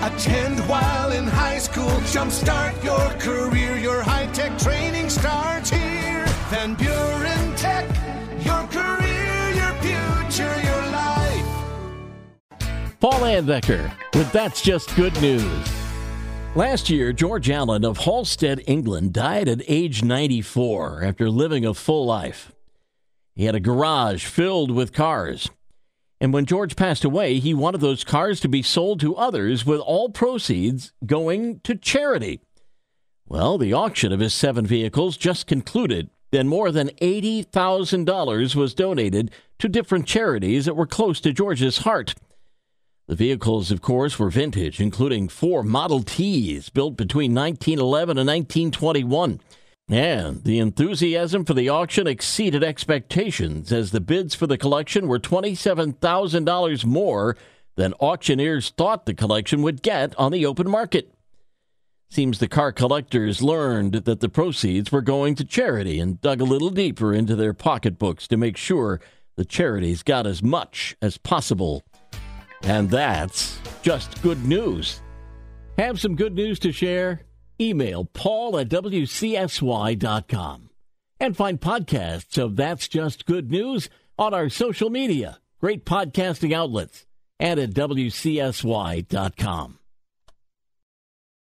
Attend while in high school. Jumpstart your career. Your high tech training starts here. Van Buren Tech. Your career, your future, your life. Paul Layendecker with That's Just Good News. Last year, George Allen of Halstead, England, died at age 94 after living a full life. He had a garage filled with cars. And when George passed away, he wanted those cars to be sold to others with all proceeds going to charity. Well, the auction of his seven vehicles just concluded, and more than $80,000 was donated to different charities that were close to George's heart. The vehicles, of course, were vintage, including four Model Ts built between 1911 and 1921. And the enthusiasm for the auction exceeded expectations as the bids for the collection were $27,000 more than auctioneers thought the collection would get on the open market. Seems the car collectors learned that the proceeds were going to charity and dug a little deeper into their pocketbooks to make sure the charities got as much as possible. And that's just good news. Have some good news to share? Email paul at wcsy.com and find podcasts of That's Just Good News on our social media, great podcasting outlets, and at wcsy.com.